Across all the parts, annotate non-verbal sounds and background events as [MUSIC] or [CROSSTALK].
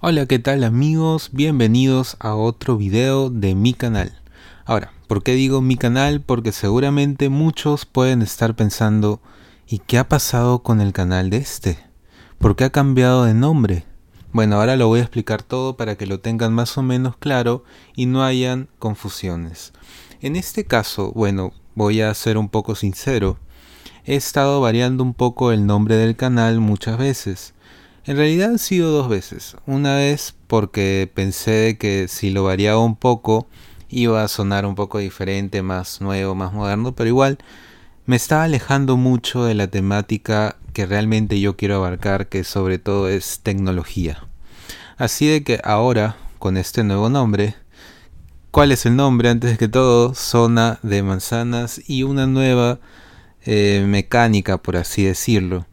Hola, ¿qué tal amigos? Bienvenidos a otro video de mi canal. Ahora, ¿por qué digo mi canal? Porque seguramente muchos pueden estar pensando ¿y qué ha pasado con el canal de este? ¿Por qué ha cambiado de nombre? Bueno, ahora lo voy a explicar todo para que lo tengan más o menos claro y no hayan confusiones. En este caso, bueno, voy a ser un poco sincero. He estado variando un poco el nombre del canal muchas veces en realidad han sido dos veces. Una vez porque pensé que si lo variaba un poco iba a sonar un poco diferente, más nuevo, más moderno, pero igual me estaba alejando mucho de la temática que realmente yo quiero abarcar, que sobre todo es tecnología. Así de que ahora, con este nuevo nombre, ¿cuál es el nombre? Antes que todo, zona de manzanas y una nueva eh, mecánica, por así decirlo.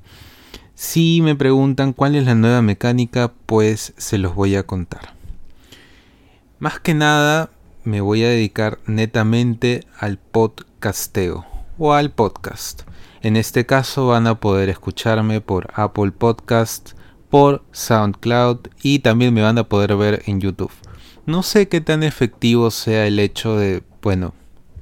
Si me preguntan cuál es la nueva mecánica, pues se los voy a contar. Más que nada me voy a dedicar netamente al podcasteo o al podcast. En este caso van a poder escucharme por Apple Podcast, por SoundCloud y también me van a poder ver en YouTube. No sé qué tan efectivo sea el hecho de, bueno,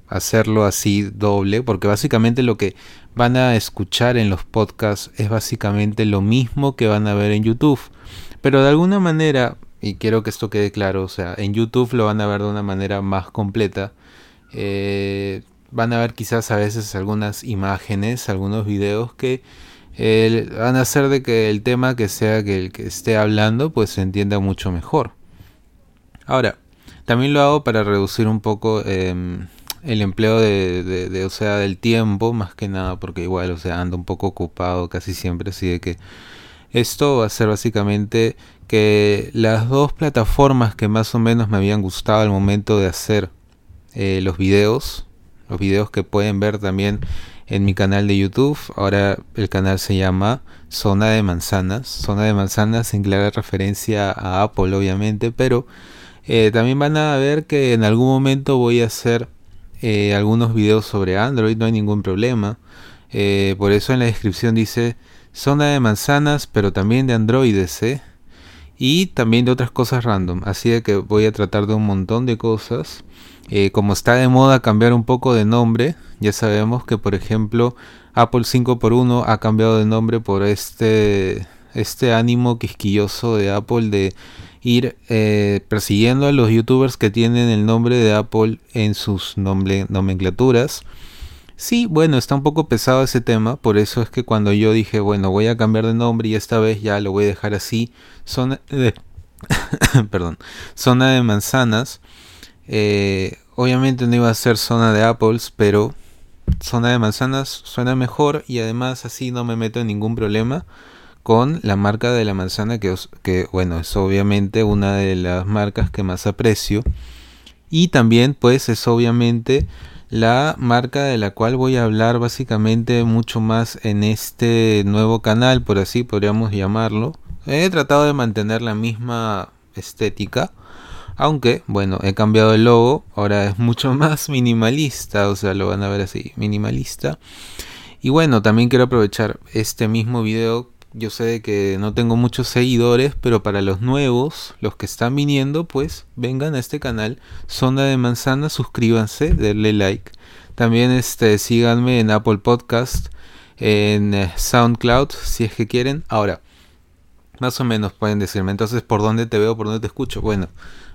hacerlo así doble, porque básicamente lo que van a escuchar en los podcasts es básicamente lo mismo que van a ver en YouTube. Pero de alguna manera, y quiero que esto quede claro, o sea, en YouTube lo van a ver de una manera más completa. Eh, van a ver quizás a veces algunas imágenes, algunos videos que eh, van a hacer de que el tema que sea que el que esté hablando pues se entienda mucho mejor. Ahora, también lo hago para reducir un poco em, el empleo de, o sea, del tiempo, más que nada, porque igual, o sea, ando un poco ocupado casi siempre, así de que esto va a ser básicamente que las dos plataformas que más o menos me habían gustado al momento de hacer eh, los videos, los videos que pueden ver también en mi canal de YouTube, ahora el canal se llama Zona de Manzanas, Zona de Manzanas en clara referencia a Apple obviamente, pero eh, también van a ver que en algún momento voy a hacer eh, algunos videos sobre Android, no hay ningún problema. Eh, por eso en la descripción dice zona de manzanas, pero también de androides, ¿eh? Y también de otras cosas random. Así de que voy a tratar de un montón de cosas. como está de moda cambiar un poco de nombre, ya sabemos que por ejemplo Apple 5x1 ha cambiado de nombre por este, este ánimo quisquilloso de Apple de ir eh, persiguiendo a los youtubers que tienen el nombre de Apple en sus nomenclaturas. Sí, bueno, está un poco pesado ese tema, por eso es que cuando yo dije, bueno, voy a cambiar de nombre y esta vez ya lo voy a dejar así, zona de, [COUGHS] de manzanas, eh, obviamente no iba a ser zona de apples, pero zona de manzanas suena mejor y además así no me meto en ningún problema con la marca de la manzana que, que bueno es obviamente una de las marcas que más aprecio. Y también pues es obviamente la marca de la cual voy a hablar básicamente mucho más en este nuevo canal por así podríamos llamarlo. He tratado de mantener la misma estética aunque bueno he cambiado el logo ahora es mucho [LAUGHS] más minimalista o sea lo van a ver así minimalista. Y bueno también quiero aprovechar este mismo video yo sé que no tengo muchos seguidores, pero para los nuevos, los que están viniendo, pues vengan a este canal, Zona de Manzana, suscríbanse, denle like. También este, síganme en Apple Podcast, en eh, SoundCloud, si es que quieren. Ahora, más o menos pueden decirme, entonces, ¿por dónde te veo, por dónde te escucho? Bueno,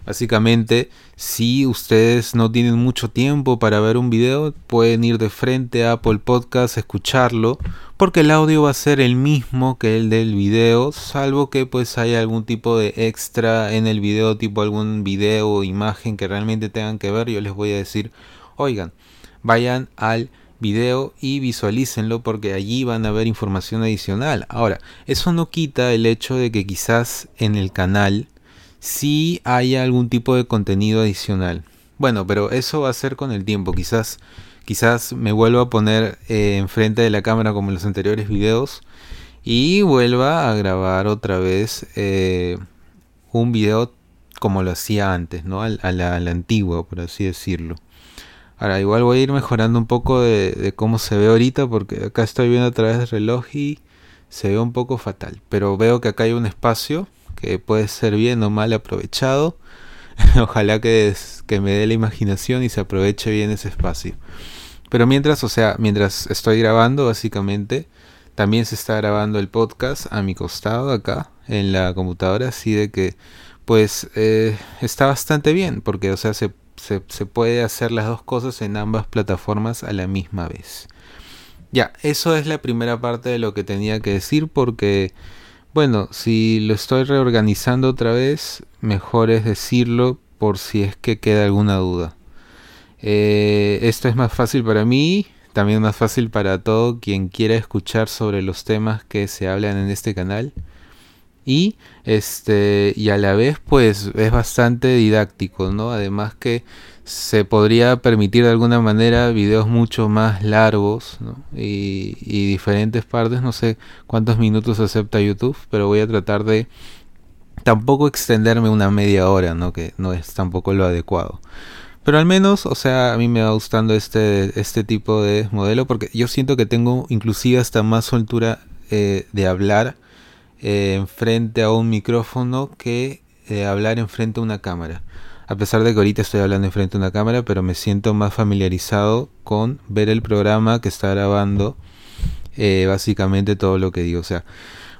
Básicamente, si ustedes no tienen mucho tiempo para ver un video, pueden ir de frente a Apple Podcast, escucharlo, porque el audio va a ser el mismo que el del video, salvo que pues haya algún tipo de extra en el video, tipo algún video o imagen que realmente tengan que ver, yo les voy a decir, oigan, vayan al video y visualícenlo porque allí van a ver información adicional. Ahora, eso no quita el hecho de que quizás en el canal si hay algún tipo de contenido adicional. Bueno, pero eso va a ser con el tiempo. Quizás, quizás me vuelva a poner eh, enfrente de la cámara como en los anteriores videos y vuelva a grabar otra vez eh, un video como lo hacía antes, ¿no? A, la, antigua, por así decirlo. Ahora, igual voy a ir mejorando un poco de, cómo se ve ahorita, porque acá estoy viendo a través del reloj y se ve un poco fatal. Pero veo que acá hay un espacio que puede ser bien o mal aprovechado. [LAUGHS] Ojalá que, que me dé la imaginación y se aproveche bien ese espacio. Pero mientras, o sea, mientras estoy grabando, básicamente, también se está grabando el podcast a mi costado acá en la computadora, así de que pues eh, está bastante bien, porque o sea, se, se, se, puede hacer las dos cosas en ambas plataformas a la misma vez. Ya, eso es la primera parte de lo que tenía que decir, porque bueno, si lo estoy reorganizando otra vez, mejor es decirlo por si es que queda alguna duda. Eh, esto es más fácil para mí, también más fácil para todo quien quiera escuchar sobre los temas que se hablan en este canal. Y este y a la vez pues es bastante didáctico, ¿no? Además que se podría permitir de alguna manera videos mucho más largos y, diferentes partes, no sé cuántos minutos acepta YouTube, pero voy a tratar de tampoco extenderme una media hora, ¿no? Que no es tampoco lo adecuado. Pero al menos, o sea, a mí me va gustando este, este tipo de modelo porque yo siento que tengo inclusive hasta más soltura eh, de hablar eh, enfrente a un micrófono que eh, hablar enfrente a una cámara. A pesar de que ahorita estoy hablando enfrente a una cámara, pero me siento más familiarizado con ver el programa que está grabando eh, básicamente todo lo que digo. O sea,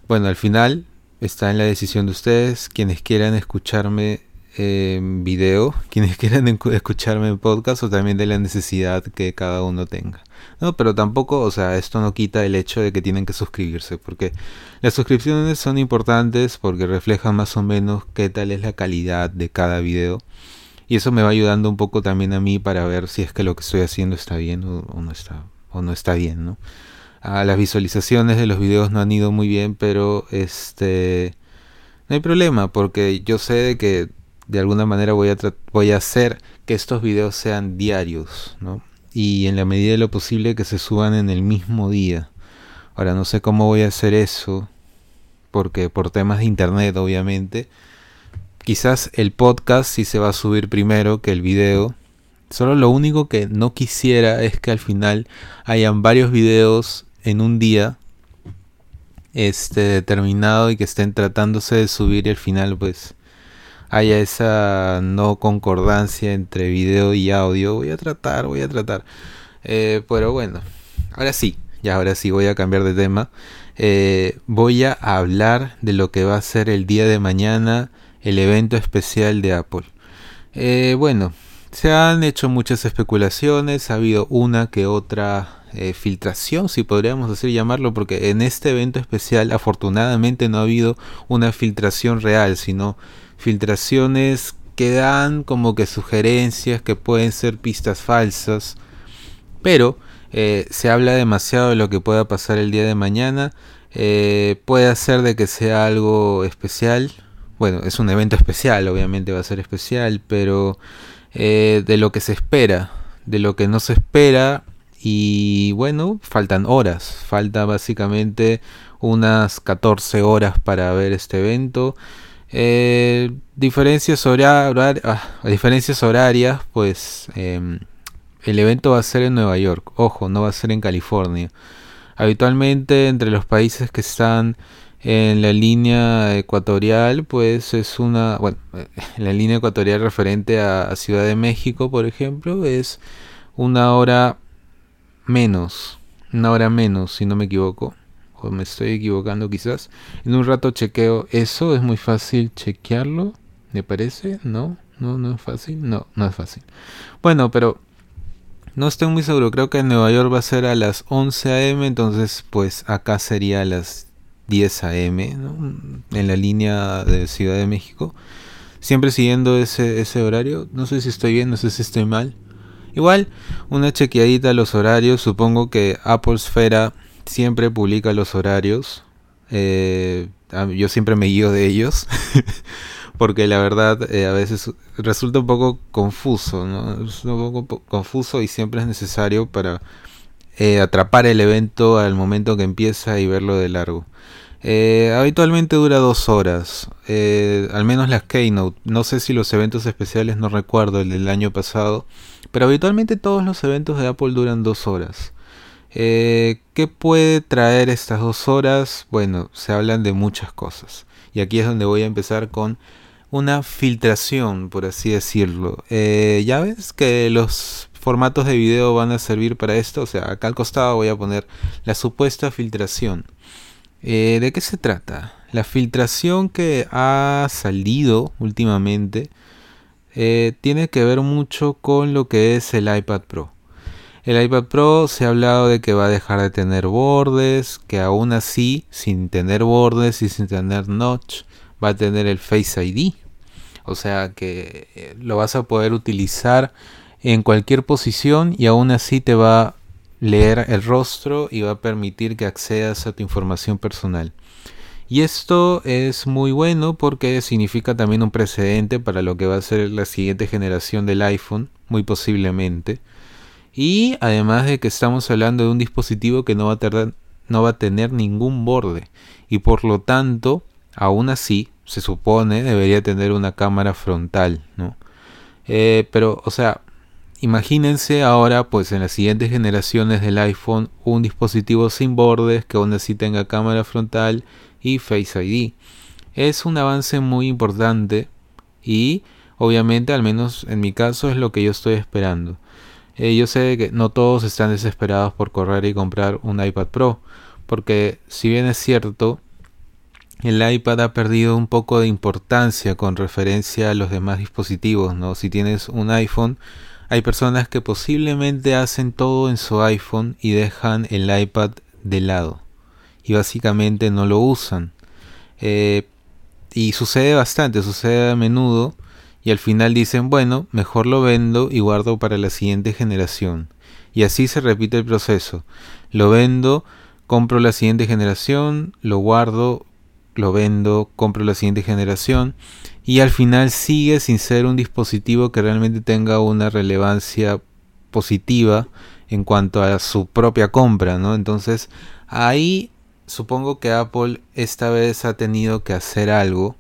bueno, al final está en la decisión de ustedes. Quienes quieran escucharme en video, [LAUGHS] quienes quieran escucharme en podcast o también de la necesidad que cada uno tenga. No, pero tampoco, o sea, esto no quita el hecho de que tienen que suscribirse, porque las suscripciones son importantes porque reflejan más o menos qué tal es la calidad de cada video. Y eso me va ayudando un poco también a mí para ver si es que lo que estoy haciendo está bien o, no está o no está bien, ¿no? Ah, las visualizaciones de los videos no han ido muy bien, pero este no hay problema porque yo sé de que de alguna manera voy a, voy a hacer que estos videos sean diarios, ¿no? Y en la medida de lo posible que se suban en el mismo día. Ahora no sé cómo voy a hacer eso, porque por temas de internet obviamente. Quizás el podcast sí se va a subir primero que el video. Solo lo único que no quisiera es que al final hayan varios videos en un día este determinado y que estén tratándose de subir y al final pues haya esa no concordancia entre video y audio. Voy a tratar, voy a tratar. Eh, pero bueno, ahora sí, ya ahora sí voy a cambiar de tema. Eh, voy a hablar de lo que va a ser el día de mañana el evento especial de Apple. Eh, bueno, se han hecho muchas especulaciones, ha habido una que otra filtración, si podríamos así llamarlo, porque en este evento especial afortunadamente no ha habido una filtración real, sino filtraciones que dan como que sugerencias que pueden ser pistas falsas, pero eh, se habla demasiado de lo que pueda pasar el día de mañana. Eh, puede hacer de que sea algo especial. Bueno, es un evento especial, obviamente va a ser especial, pero eh, de lo que se espera, de lo que no se espera. Y bueno, faltan horas, falta básicamente unas 14 horas para ver este evento. Eh, diferencias, ah, diferencias horarias, pues em, el evento va a ser en Nueva York, ojo, no va a ser en California. Habitualmente entre los países que están en la línea ecuatorial, pues es una, en [LAUGHS] la línea ecuatorial referente a Ciudad de México, por ejemplo, es una hora menos, una hora menos, si no me equivoco o me estoy equivocando quizás. En un rato chequeo eso, es muy fácil chequearlo, me parece, ¿no? No, no es fácil, no, no es fácil. Bueno, pero no estoy muy seguro, creo que en Nueva York va a ser a las 11 a.m., entonces pues acá sería a las 10 a.m., ¿no? En la línea de Ciudad de México. Siempre siguiendo ese, ese horario, no sé si estoy bien, no sé si estoy mal. Igual, una chequeadita a los horarios, supongo que Apple Esfera siempre publica los horarios. Eh, yo siempre me guío de ellos. [LAUGHS] porque la verdad eh, a veces resulta un poco confuso, un poco confuso y siempre es necesario para eh, atrapar el evento al momento que empieza y verlo de largo. habitualmente dura dos horas, al menos las keynote. No sé si los eventos especiales, no recuerdo el del año pasado, pero habitualmente todos los eventos de Apple duran dos horas. Eh, ¿Qué puede traer estas dos horas? Bueno, se hablan de muchas cosas. Y aquí es donde voy a empezar con una filtración, por así decirlo. Eh, ya ves que los formatos de video van a servir para esto. O sea, acá al costado voy a poner la supuesta filtración. Eh, ¿De qué se trata? La filtración que ha salido últimamente tiene que ver mucho con lo que es el iPad Pro. El iPad Pro se ha hablado de que va a dejar de tener bordes, que aún así, sin tener bordes y sin tener notch, va a tener el Face ID. O sea que eh, lo vas a poder utilizar en cualquier posición y aún así te va a leer el rostro y va a permitir que accedas a tu información personal. Y esto es muy bueno porque significa también un precedente para lo que va a ser la siguiente generación del iPhone, muy posiblemente. Y además de que estamos hablando de un dispositivo que no va a, no va a tener ningún borde y por lo tanto, aún así, se supone debería tener una cámara frontal, ¿no? Eh, pero, o sea, imagínense ahora, pues en las siguientes generaciones del iPhone, un dispositivo sin bordes que aún así tenga cámara frontal y Face ID. Es un avance muy importante y obviamente, al menos en mi caso, es lo que yo estoy esperando. Eh, yo sé que no todos están desesperados por correr y comprar un iPad Pro, porque si bien es cierto, el iPad ha perdido un poco de importancia con referencia a los demás dispositivos, ¿no? Si tienes un iPhone, hay personas que posiblemente hacen todo en su iPhone y dejan el iPad de lado y básicamente no lo usan. Eh, y sucede bastante, sucede a menudo y al final dicen, bueno, mejor lo vendo y guardo para la siguiente generación. Y así se repite el proceso. Lo vendo, compro la siguiente generación, lo guardo, lo vendo, compro la siguiente generación y al final sigue sin ser un dispositivo que realmente tenga una relevancia positiva en cuanto a su propia compra, ¿no? Entonces ahí supongo que Apple esta vez ha tenido que hacer algo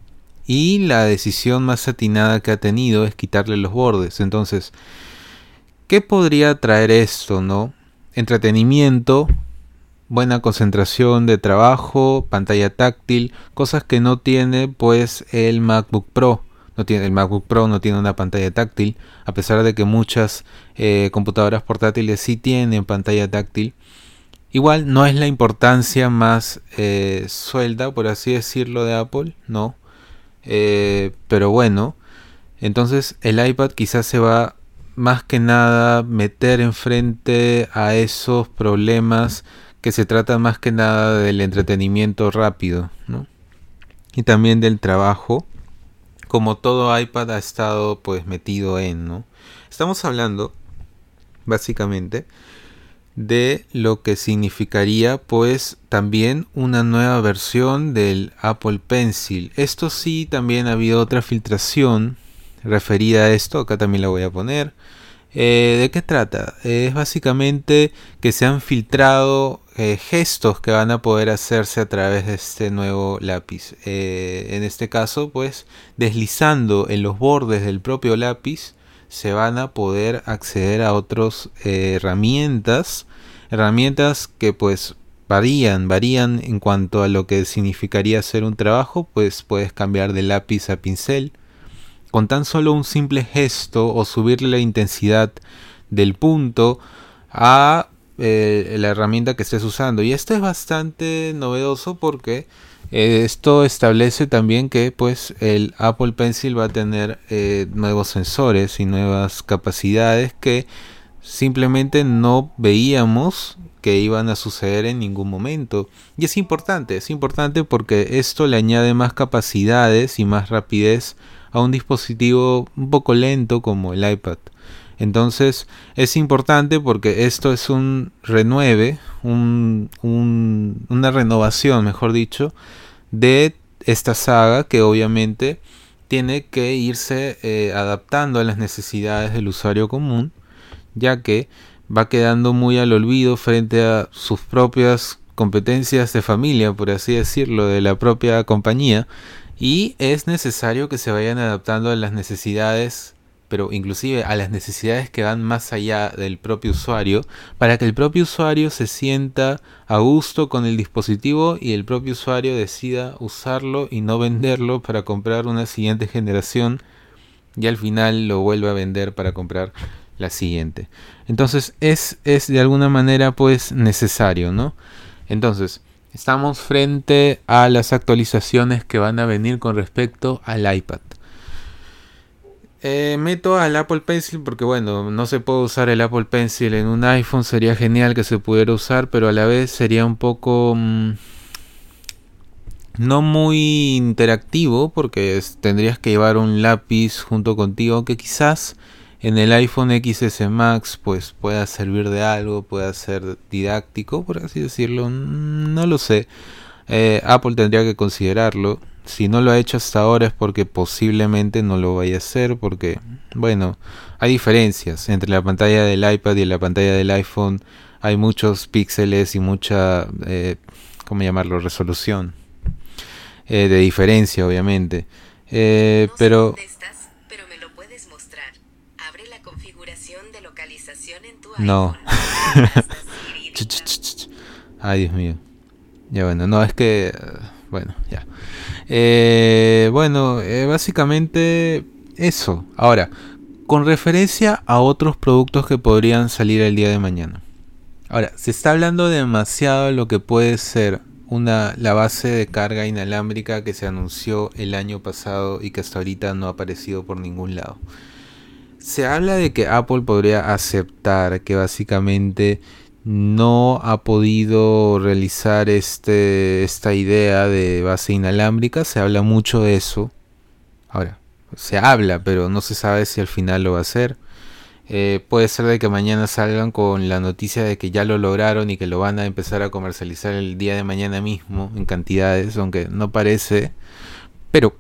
y la decisión más atinada que ha tenido es quitarle los bordes. Entonces, ¿qué podría traer esto, no? Entretenimiento, buena concentración de trabajo, pantalla táctil, cosas que no tiene pues el MacBook Pro. No tiene, el MacBook Pro no tiene una pantalla táctil, a pesar de que muchas eh, computadoras portátiles sí tienen pantalla táctil. Igual no es la importancia más eh, suelta, por así decirlo, de Apple, no. Eh, pero bueno, entonces el iPad quizás se va más que nada meter enfrente a esos problemas que se trata más que nada del entretenimiento rápido, ¿no? Y también del trabajo, como todo iPad ha estado pues metido en, ¿no? Estamos hablando básicamente de lo que significaría pues también una nueva versión del Apple Pencil. Esto sí, también ha habido otra filtración referida a esto, acá también la voy a poner. Eh, ¿De qué trata? es básicamente que se han filtrado eh, gestos que van a poder hacerse a través de este nuevo lápiz. Eh, en este caso, pues deslizando en los bordes del propio lápiz se van a poder acceder a otras herramientas. Herramientas que pues varían, varían en cuanto a lo que significaría hacer un trabajo, pues puedes cambiar de lápiz a pincel con tan solo un simple gesto o subirle la intensidad del punto a eh, la herramienta que estés usando. Y esto es bastante novedoso porque eh, esto establece también que pues el Apple Pencil va a tener eh, nuevos sensores y nuevas capacidades que simplemente no veíamos que iban a suceder en ningún momento. Y es importante, es importante porque esto le añade más capacidades y más rapidez a un dispositivo un poco lento como el iPad. Entonces es importante porque esto es un renueve, un, una renovación, mejor dicho, de esta saga que obviamente tiene que irse eh, adaptando a las necesidades del usuario común, ya que va quedando muy al olvido frente a sus propias competencias de familia, por así decirlo, de la propia compañía, y es necesario que se vayan adaptando a las necesidades pero inclusive a las necesidades que van más allá del propio usuario, para que el propio usuario se sienta a gusto con el dispositivo y el propio usuario decida usarlo y no venderlo para comprar una siguiente generación y al final lo vuelve a vender para comprar la siguiente. Entonces es, es de alguna manera pues necesario, ¿no? Entonces, estamos frente a las actualizaciones que van a venir con respecto al iPad. Eh, meto al Apple Pencil porque bueno, no se puede usar el Apple Pencil en un iPhone, sería genial que se pudiera usar, pero a la vez sería un poco... Mm, no muy interactivo porque tendrías que llevar un lápiz junto contigo que quizás en el iPhone XS Max pues pueda servir de algo, pueda ser didáctico, por así decirlo, mm, no lo sé. Eh, Apple tendría que considerarlo si no lo ha hecho hasta ahora es porque posiblemente no lo vaya a hacer, porque, bueno, hay diferencias entre la pantalla del iPad y la pantalla del iPhone. Hay muchos píxeles y mucha, eh, ¿cómo llamarlo?, resolución. Eh, de diferencia, obviamente. Eh, pero... pero me lo puedes mostrar. Abre la configuración de localización en tu no. [LAUGHS] Ay, Dios mío. Ya bueno, no, es que... Bueno, ya. Eh, bueno, eh, básicamente eso. Ahora, con referencia a otros productos que podrían salir el día de mañana. Ahora, se está hablando demasiado de lo que puede ser una, la base de carga inalámbrica que se anunció el año pasado y que hasta ahorita no ha aparecido por ningún lado. Se habla de que Apple podría aceptar que básicamente no ha podido realizar este, esta idea de base inalámbrica. Se habla mucho de eso. Ahora, se habla, pero no se sabe si al final lo va a hacer. Eh, puede ser de que mañana salgan con la noticia de que ya lo lograron y que lo van a empezar a comercializar el día de mañana mismo en cantidades, aunque no parece. Pero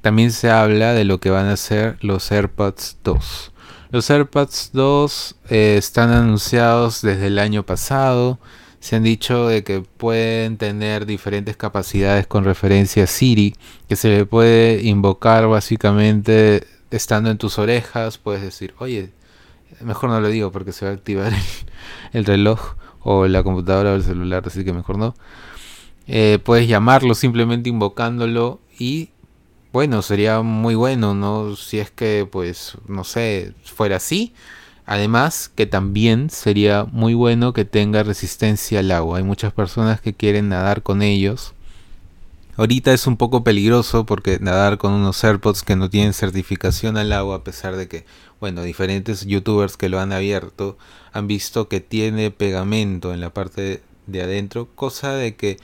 también se habla de lo que van a ser los AirPods 2. Los AirPods 2 eh, están anunciados desde el año pasado. Se han dicho de que pueden tener diferentes capacidades con referencia a Siri, que se le puede invocar básicamente estando en tus orejas. Puedes decir, oye, mejor no lo digo porque se va a activar el, reloj o la computadora o el celular, así que mejor no. Eh, puedes llamarlo simplemente invocándolo y bueno, sería muy bueno, ¿no? Si es que, pues, no sé, fuera así. Además, que también sería muy bueno que tenga resistencia al agua. Hay muchas personas que quieren nadar con ellos. Ahorita es un poco peligroso porque nadar con unos AirPods que no tienen certificación al agua, a pesar de que, bueno, diferentes youtubers que lo han abierto han visto que tiene pegamento en la parte de adentro, cosa de que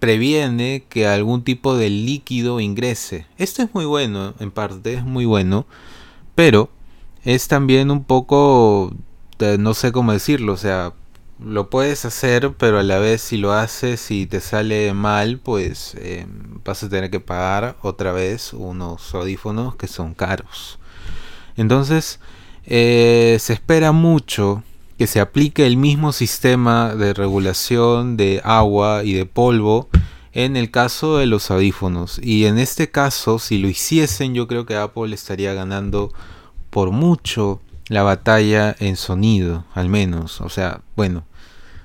previene que algún tipo de líquido ingrese. Esto es muy bueno, en parte es muy bueno, pero es también un poco, no sé cómo decirlo, o sea, lo puedes hacer, pero a la vez si lo haces y te sale mal, pues eh, vas a tener que pagar otra vez unos audífonos que son caros. Entonces, eh, se espera mucho que se aplique el mismo sistema de regulación de agua y de polvo en el caso de los audífonos. Y en este caso, si lo hiciesen, yo creo que Apple estaría ganando por mucho la batalla en sonido, al menos. O sea, bueno,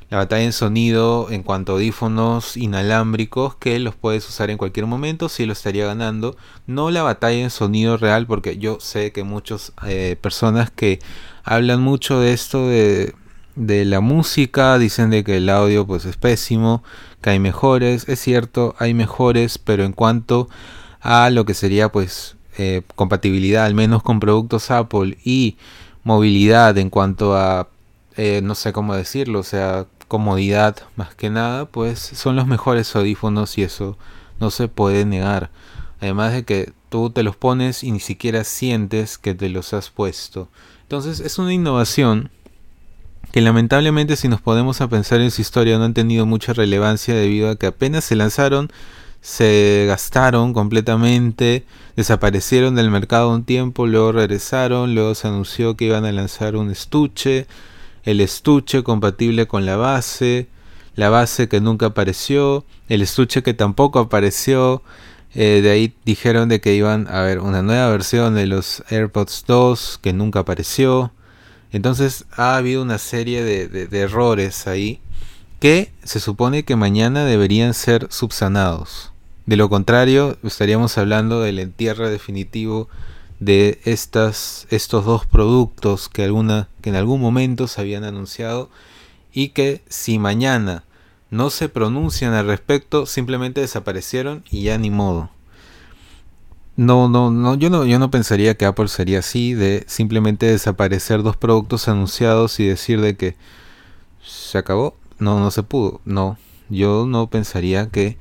la batalla en sonido en cuanto a audífonos inalámbricos que los puedes usar en cualquier momento, sí lo estaría ganando. No la batalla en sonido real, porque yo sé que muchas eh, personas que hablan mucho de esto de, de la música, dicen de que el audio pues es pésimo, que hay mejores, es cierto, hay mejores, pero en cuanto a lo que sería pues eh, compatibilidad, al menos con productos Apple y movilidad en cuanto a, eh, no sé cómo decirlo, o sea, comodidad más que nada, pues son los mejores audífonos y eso no se puede negar. Además de que tú te los pones y ni siquiera sientes que te los has puesto. Entonces es una innovación que lamentablemente si nos podemos a pensar en su historia no han tenido mucha relevancia debido a que apenas se lanzaron se gastaron completamente, desaparecieron del mercado un tiempo, luego regresaron, luego se anunció que iban a lanzar un estuche, el estuche compatible con la base, la base que nunca apareció, el estuche que tampoco apareció, Eh, de ahí dijeron de que iban a haber una nueva versión de los AirPods 2 que nunca apareció. Entonces ha habido una serie de, errores ahí que se supone que mañana deberían ser subsanados. De lo contrario, estaríamos hablando del entierre definitivo de estas, estos dos productos que en algún momento se habían anunciado y que si mañana no se pronuncian al respecto, simplemente desaparecieron y ya ni modo. No, no, no, yo no, yo no pensaría que Apple sería así, de simplemente desaparecer dos productos anunciados y decir de que se acabó. No, no se pudo. No, yo no pensaría que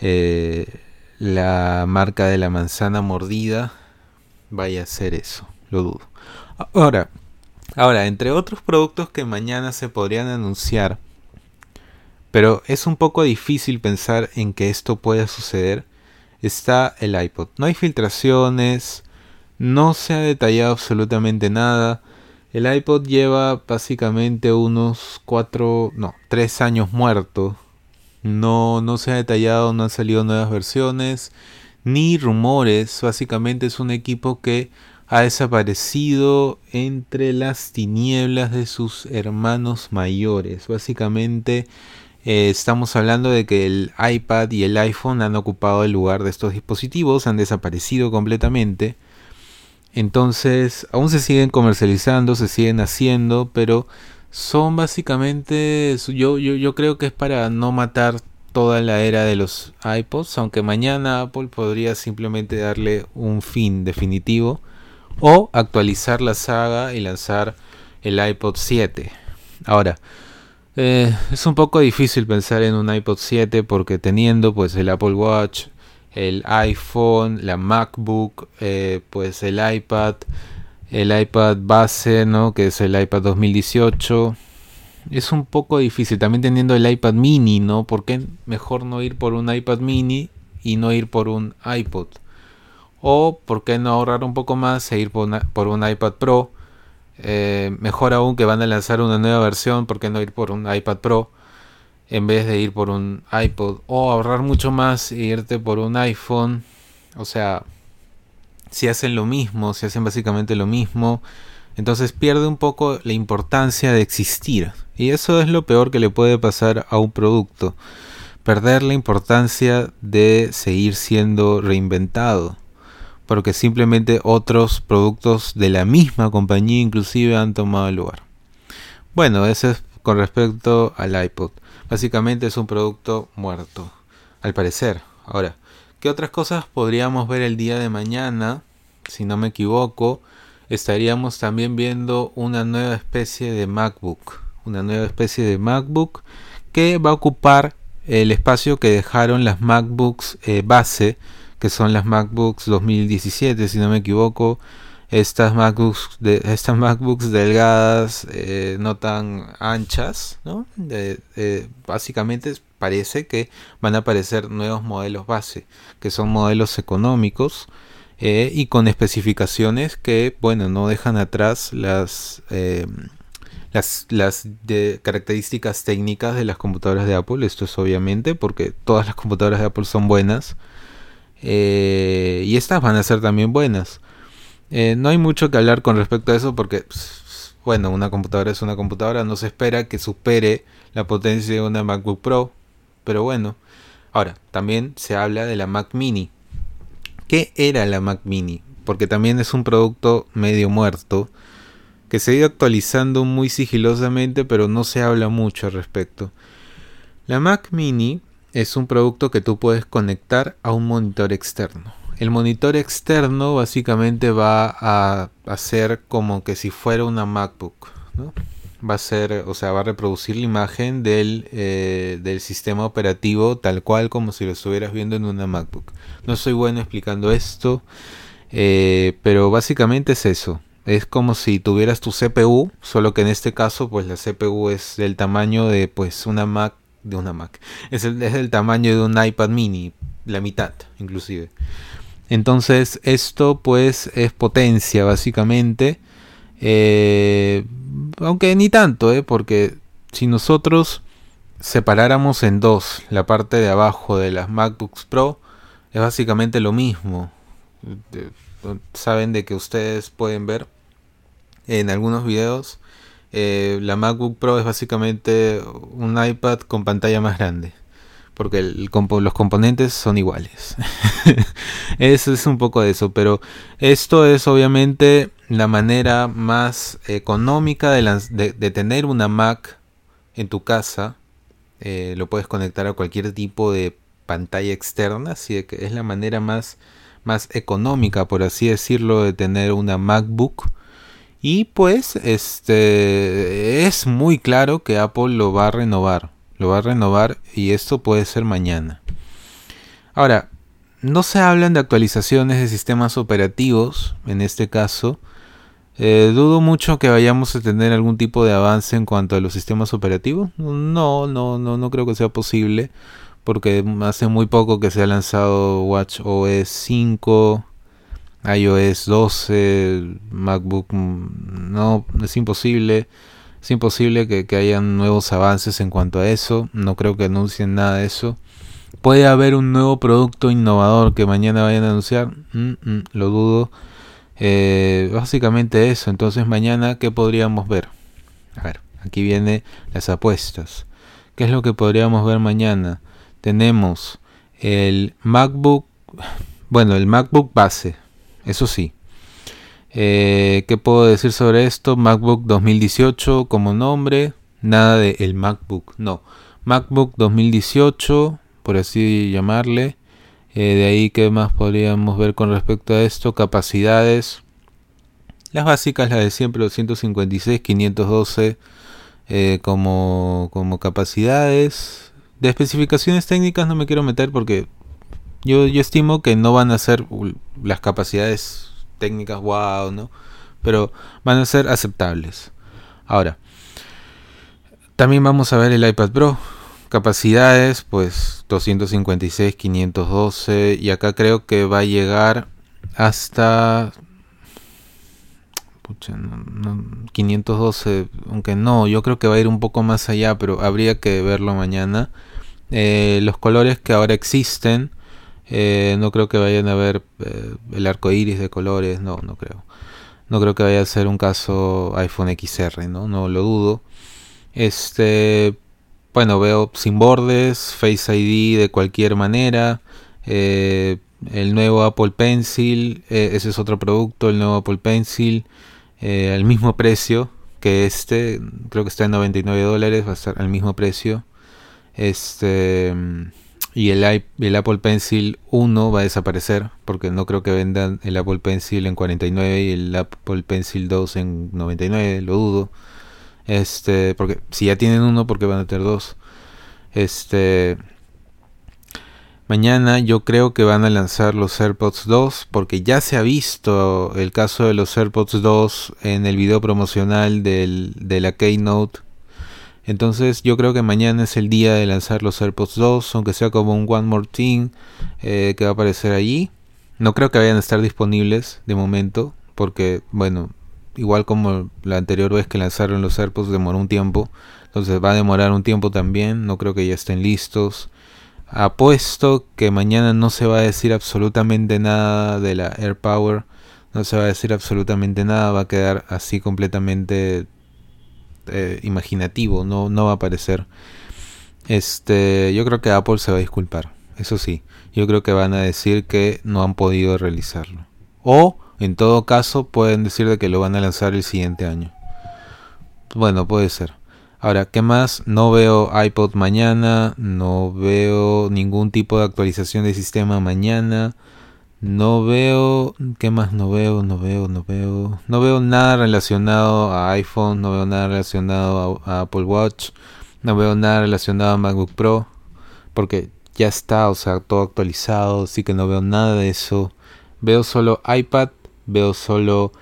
eh, la marca de la manzana mordida vaya a hacer eso. Lo dudo. Ahora, ahora, entre otros productos que mañana se podrían anunciar, pero es un poco difícil pensar en que esto pueda suceder está el iPod. No hay filtraciones, no se ha detallado absolutamente nada. El iPod lleva básicamente unos 4, no, 3 años muerto. No, no se ha detallado, no han salido nuevas versiones, ni rumores. Básicamente es un equipo que ha desaparecido entre las tinieblas de sus hermanos mayores. Básicamente eh, estamos hablando de que el iPad y el iPhone han ocupado el lugar de estos dispositivos, han desaparecido completamente. Entonces, aún se siguen comercializando, se siguen haciendo, pero son básicamente, yo, yo, yo creo que es para no matar toda la era de los iPods, aunque mañana Apple podría simplemente darle un fin definitivo o actualizar la saga y lanzar el iPod 7. Ahora, eh, es un poco difícil pensar en un iPod 7 porque teniendo pues el Apple Watch, el iPhone, la MacBook, eh, pues el iPad, el iPad base, ¿no? Que es el iPad 2018. Es un poco difícil. También teniendo el iPad mini, ¿no? ¿Por qué mejor no ir por un iPad mini y no ir por un iPod? O por qué no ahorrar un poco más e ir por un iPad Pro eh, mejor aún que van a lanzar una nueva versión, ¿por qué no ir por un iPad Pro en vez de ir por un iPod? O ahorrar mucho más e irte por un iPhone. O sea, si hacen lo mismo, si hacen básicamente lo mismo, entonces pierde un poco la importancia de existir. Y eso es lo peor que le puede pasar a un producto. Perder la importancia de seguir siendo reinventado porque simplemente otros productos de la misma compañía inclusive han tomado lugar. Bueno, eso es con respecto al iPod. Básicamente es un producto muerto, al parecer. Ahora, ¿qué otras cosas podríamos ver el día de mañana? Si no me equivoco, estaríamos también viendo una nueva especie de MacBook. Una nueva especie de MacBook que va a ocupar el espacio que dejaron las MacBooks eh, base que son las MacBooks 2017, si no me equivoco. Estas MacBooks, estas MacBooks delgadas, eh, no tan anchas, ¿no? básicamente parece que van a aparecer nuevos modelos base, que son modelos económicos eh, y con especificaciones que, bueno, no dejan atrás las, eh, las, las características técnicas de las computadoras de Apple. Esto es obviamente porque todas las computadoras de Apple son buenas eh, y estas van a ser también buenas. Eh, no hay mucho que hablar con respecto a eso porque, pues, bueno, una computadora es una computadora. No se espera que supere la potencia de una MacBook Pro. Pero bueno. Ahora, también se habla de la Mac Mini. ¿Qué era la Mac Mini? Porque también es un producto medio muerto que se ha ido actualizando muy sigilosamente, pero no se habla mucho al respecto. La Mac Mini es un producto que tú puedes conectar a un monitor externo. El monitor externo básicamente va a hacer como que si fuera una MacBook. Va a ser, o sea, va a reproducir la imagen del, eh, del sistema operativo tal cual como si lo estuvieras viendo en una MacBook. No soy bueno explicando esto, eh, pero básicamente es eso. Es como si tuvieras tu CPU, solo que en este caso, pues la CPU es del tamaño de pues una Mac de una Mac. Es el, es el tamaño de un iPad mini, la mitad inclusive. Entonces esto pues es potencia básicamente. Eh, aunque ni tanto, eh, porque si nosotros separáramos en dos la parte de abajo de las MacBooks Pro, es básicamente lo mismo. Saben de que ustedes pueden ver en algunos videos eh, la MacBook Pro es básicamente un iPad con pantalla más grande. Porque los componentes son iguales. [LAUGHS] eso es un poco de eso. Pero esto es obviamente la manera más económica de, tener una Mac en tu casa. Eh, lo puedes conectar a cualquier tipo de pantalla externa. Así que es la manera más, más económica, por así decirlo, de tener una MacBook y pues este es muy claro que Apple lo va a renovar, lo va a renovar y esto puede ser mañana. Ahora, no se hablan de actualizaciones de sistemas operativos en este caso. Eh, dudo mucho que vayamos a tener algún tipo de avance en cuanto a los sistemas operativos. No, no, no, no creo que sea posible. Porque hace muy poco que se ha lanzado Watch OS 5 iOS 12, MacBook, mm, no, es imposible. Es imposible que, hayan nuevos avances en cuanto a eso. No creo que anuncien nada de eso. ¿Puede haber un nuevo producto innovador que mañana vayan a anunciar? Mm, mm, lo dudo. Eh, básicamente eso. Entonces mañana, ¿qué podríamos ver? A ver, aquí vienen las apuestas. ¿Qué es lo que podríamos ver mañana? Tenemos el MacBook, bueno, el MacBook base, eso sí. Eh, ¿Qué puedo decir sobre esto? MacBook 2018 como nombre. Nada de el MacBook, no. MacBook 2018, por así llamarle. Eh, de ahí, ¿qué más podríamos ver con respecto a esto? Capacidades. Las básicas, las de siempre, 256, 512 eh, como, como capacidades. De especificaciones técnicas no me quiero meter porque yo, estimo que no van a ser las capacidades técnicas wow, ¿no? Pero van a ser aceptables. Ahora, también vamos a ver el iPad Pro. Capacidades, pues 256, 512. Y acá creo que va a llegar hasta... Pucha, 512, aunque no, yo creo que va a ir un poco más allá, pero habría que verlo mañana. Eh, los colores que ahora existen eh, no creo que vayan a ver eh, el arco iris de colores, no, no creo. No creo que vaya a ser un caso iPhone XR, ¿no? No lo dudo. Este, bueno, veo sin bordes, Face ID de cualquier manera. Eh, el nuevo Apple Pencil, ese es otro producto, el nuevo Apple Pencil, al mismo precio que este, creo que está en 99 dólares, va a estar al mismo precio. Este y el, Apple Pencil 1 va a desaparecer porque no creo que vendan el Apple Pencil en 49 y el Apple Pencil 2 en 99, lo dudo. Este, porque si ya tienen uno, porque van a tener dos. Este, mañana yo creo que van a lanzar los AirPods 2 porque ya se ha visto el caso de los AirPods 2 en el video promocional del, de la Keynote entonces yo creo que mañana es el día de lanzar los AirPods 2, aunque sea como un One More Thing eh, que va a aparecer allí. No creo que vayan a estar disponibles de momento, porque bueno, igual como la anterior vez que lanzaron los AirPods demoró un tiempo, entonces va a demorar un tiempo también, no creo que ya estén listos. Apuesto que mañana no se va a decir absolutamente nada de la AirPower, no se va a decir absolutamente nada, va a quedar así completamente eh, imaginativo, no, no va a aparecer. Este, yo creo que Apple se va a disculpar, eso sí. Yo creo que van a decir que no han podido realizarlo. O, en todo caso, pueden decir de que lo van a lanzar el siguiente año. Bueno, puede ser. Ahora, ¿qué más? No veo iPod mañana, no veo ningún tipo de actualización de sistema mañana. No veo, ¿qué más no veo? No veo, no veo. No veo nada relacionado a iPhone, no veo nada relacionado a, Apple Watch, no veo nada relacionado a MacBook Pro, porque ya está, o sea, todo actualizado, así que no veo nada de eso. Veo solo iPad, veo solo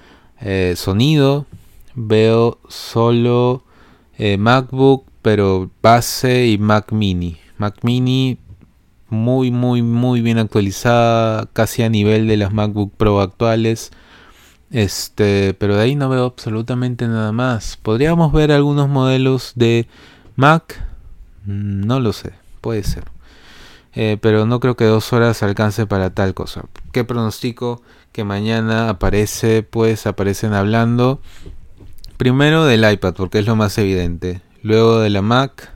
eh, sonido, veo solo eh, MacBook, pero base y Mac Mini. Mac Mini muy, muy, muy bien actualizada, casi a nivel de las MacBook Pro actuales. Este, pero de ahí no veo absolutamente nada más. Podríamos ver algunos modelos de Mac, mm, no lo sé, puede ser. Eh, pero no creo que dos horas alcance para tal cosa. ¿Qué pronostico? Que mañana aparece, pues aparecen hablando primero del iPad, porque es lo más evidente. Luego de la Mac.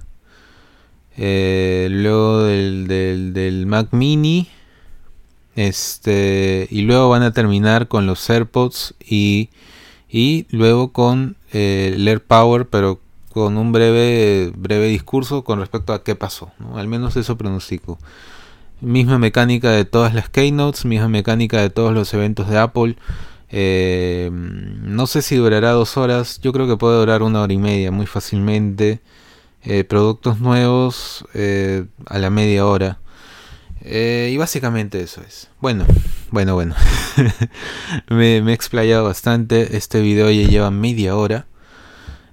Eh, luego del, del, Mac Mini. Este, y luego van a terminar con los AirPods y, y luego con eh, el pero con un breve, breve discurso con respecto a qué pasó. Al menos eso pronostico. Misma mecánica de todas las keynotes, misma mecánica de todos los eventos de Apple. Eh, no sé si durará dos horas, yo creo que puede durar una hora y media muy fácilmente. Eh, productos nuevos eh, a la media hora. y básicamente eso es. Bueno, bueno, bueno. [LAUGHS] me, he explayado bastante. Este video ya lleva media hora.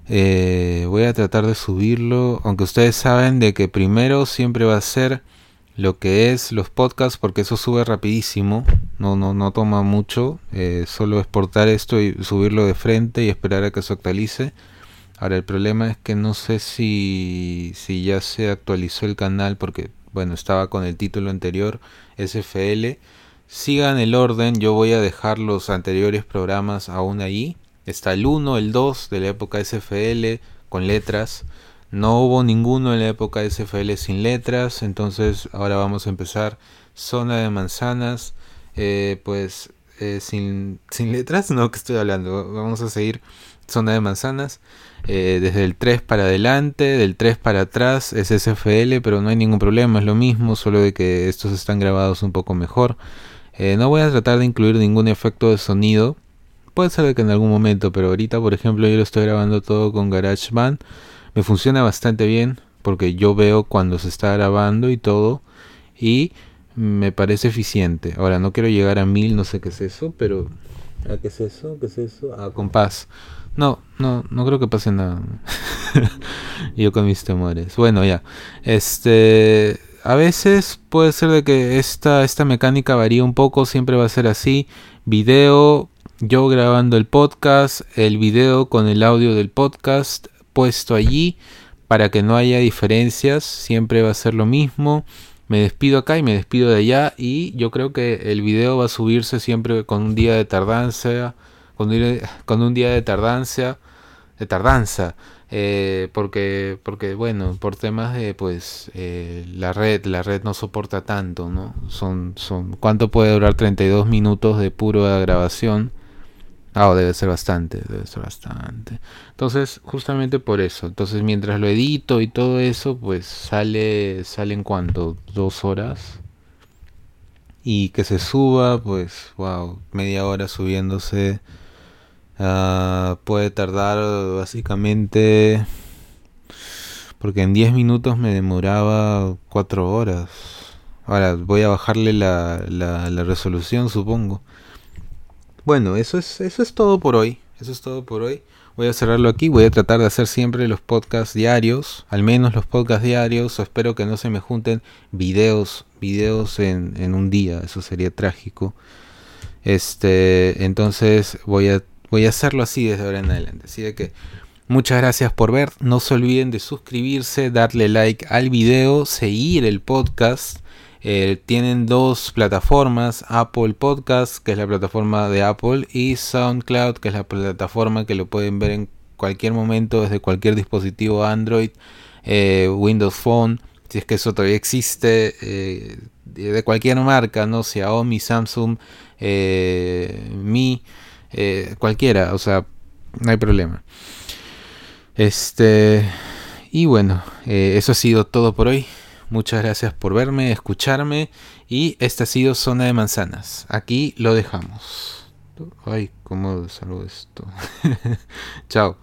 Eh, voy a tratar de subirlo, aunque ustedes saben de que primero siempre va a ser lo que es los podcasts porque eso sube rapidísimo, no, no, no toma mucho, eh, solo exportar esto y subirlo de frente y esperar a que se actualice. Ahora el problema es que no sé si, si ya se actualizó el canal porque bueno estaba con el título anterior SFL. Sigan el orden, yo voy a dejar los anteriores programas aún ahí Está el 1, el 2 de la época SFL con letras. No hubo ninguno en la época SFL sin letras. Entonces ahora vamos a empezar zona de manzanas. Eh, pues eh, sin, sin letras, [LAUGHS] no que estoy hablando. Vamos a seguir zona de manzanas. Eh, desde el 3 para adelante, del 3 para atrás es SFL, pero no hay ningún problema, es lo mismo, solo de que estos están grabados un poco mejor. no voy a tratar de incluir ningún efecto de sonido Puede ser que en algún momento, pero ahorita, por ejemplo, yo lo estoy grabando todo con GarageBand. Me funciona bastante bien porque yo veo cuando se está grabando y todo. Y me parece eficiente. Ahora, no quiero llegar a mil, no sé qué es eso, pero... ¿A qué es eso? ¿Qué es eso? A compás. No, no, no creo que pase nada. [LAUGHS] yo con mis temores. Bueno, ya. Este... A veces puede ser de que esta, esta mecánica varía un poco, siempre va a ser así. Video, yo grabando el podcast, el video con el audio del podcast puesto allí para que no haya diferencias, siempre va a ser lo mismo. Me despido acá y me despido de allá y yo creo que el video va a subirse siempre con un día de tardancia, con, un día de tardancia, de tardanza, eh, porque, porque bueno, por temas de pues eh, la red, la red no soporta tanto, ¿no? Son, son, ¿cuánto puede durar 32 minutos de pura grabación? Ah, debe ser bastante, debe ser bastante. Entonces, justamente por eso. Entonces, mientras lo edito y todo eso, pues sale, sale en dos horas. Y que se suba, pues, wow, media hora subiéndose. Uh, puede tardar básicamente... Porque en 10 minutos me demoraba 4 horas. Ahora voy a bajarle la, la, la resolución, supongo. Bueno, eso es, eso es todo por hoy. Eso es todo por hoy. Voy a cerrarlo aquí. Voy a tratar de hacer siempre los podcasts diarios. Al menos los podcasts diarios. espero que no se me junten videos. Videos en, en un día. Eso sería trágico. Este. Entonces voy a. Voy a hacerlo así desde ahora en adelante. Así de que. Muchas gracias por ver. No se olviden de suscribirse, darle like al video, seguir el podcast eh, tienen dos plataformas, Apple Podcast, que es la plataforma de Apple, y SoundCloud, que es la plataforma que lo pueden ver en cualquier momento desde cualquier dispositivo Android, eh, Windows Phone, si es que eso todavía existe, eh, de cualquier marca, no Xiaomi, Samsung, Mi, cualquiera, o sea, no hay problema. Este, y bueno, eso ha sido todo por hoy. Muchas gracias por verme, escucharme y esta ha sido Zona de Manzanas. Aquí lo dejamos. Ay, ¿cómo salgo esto? [LAUGHS] Chao.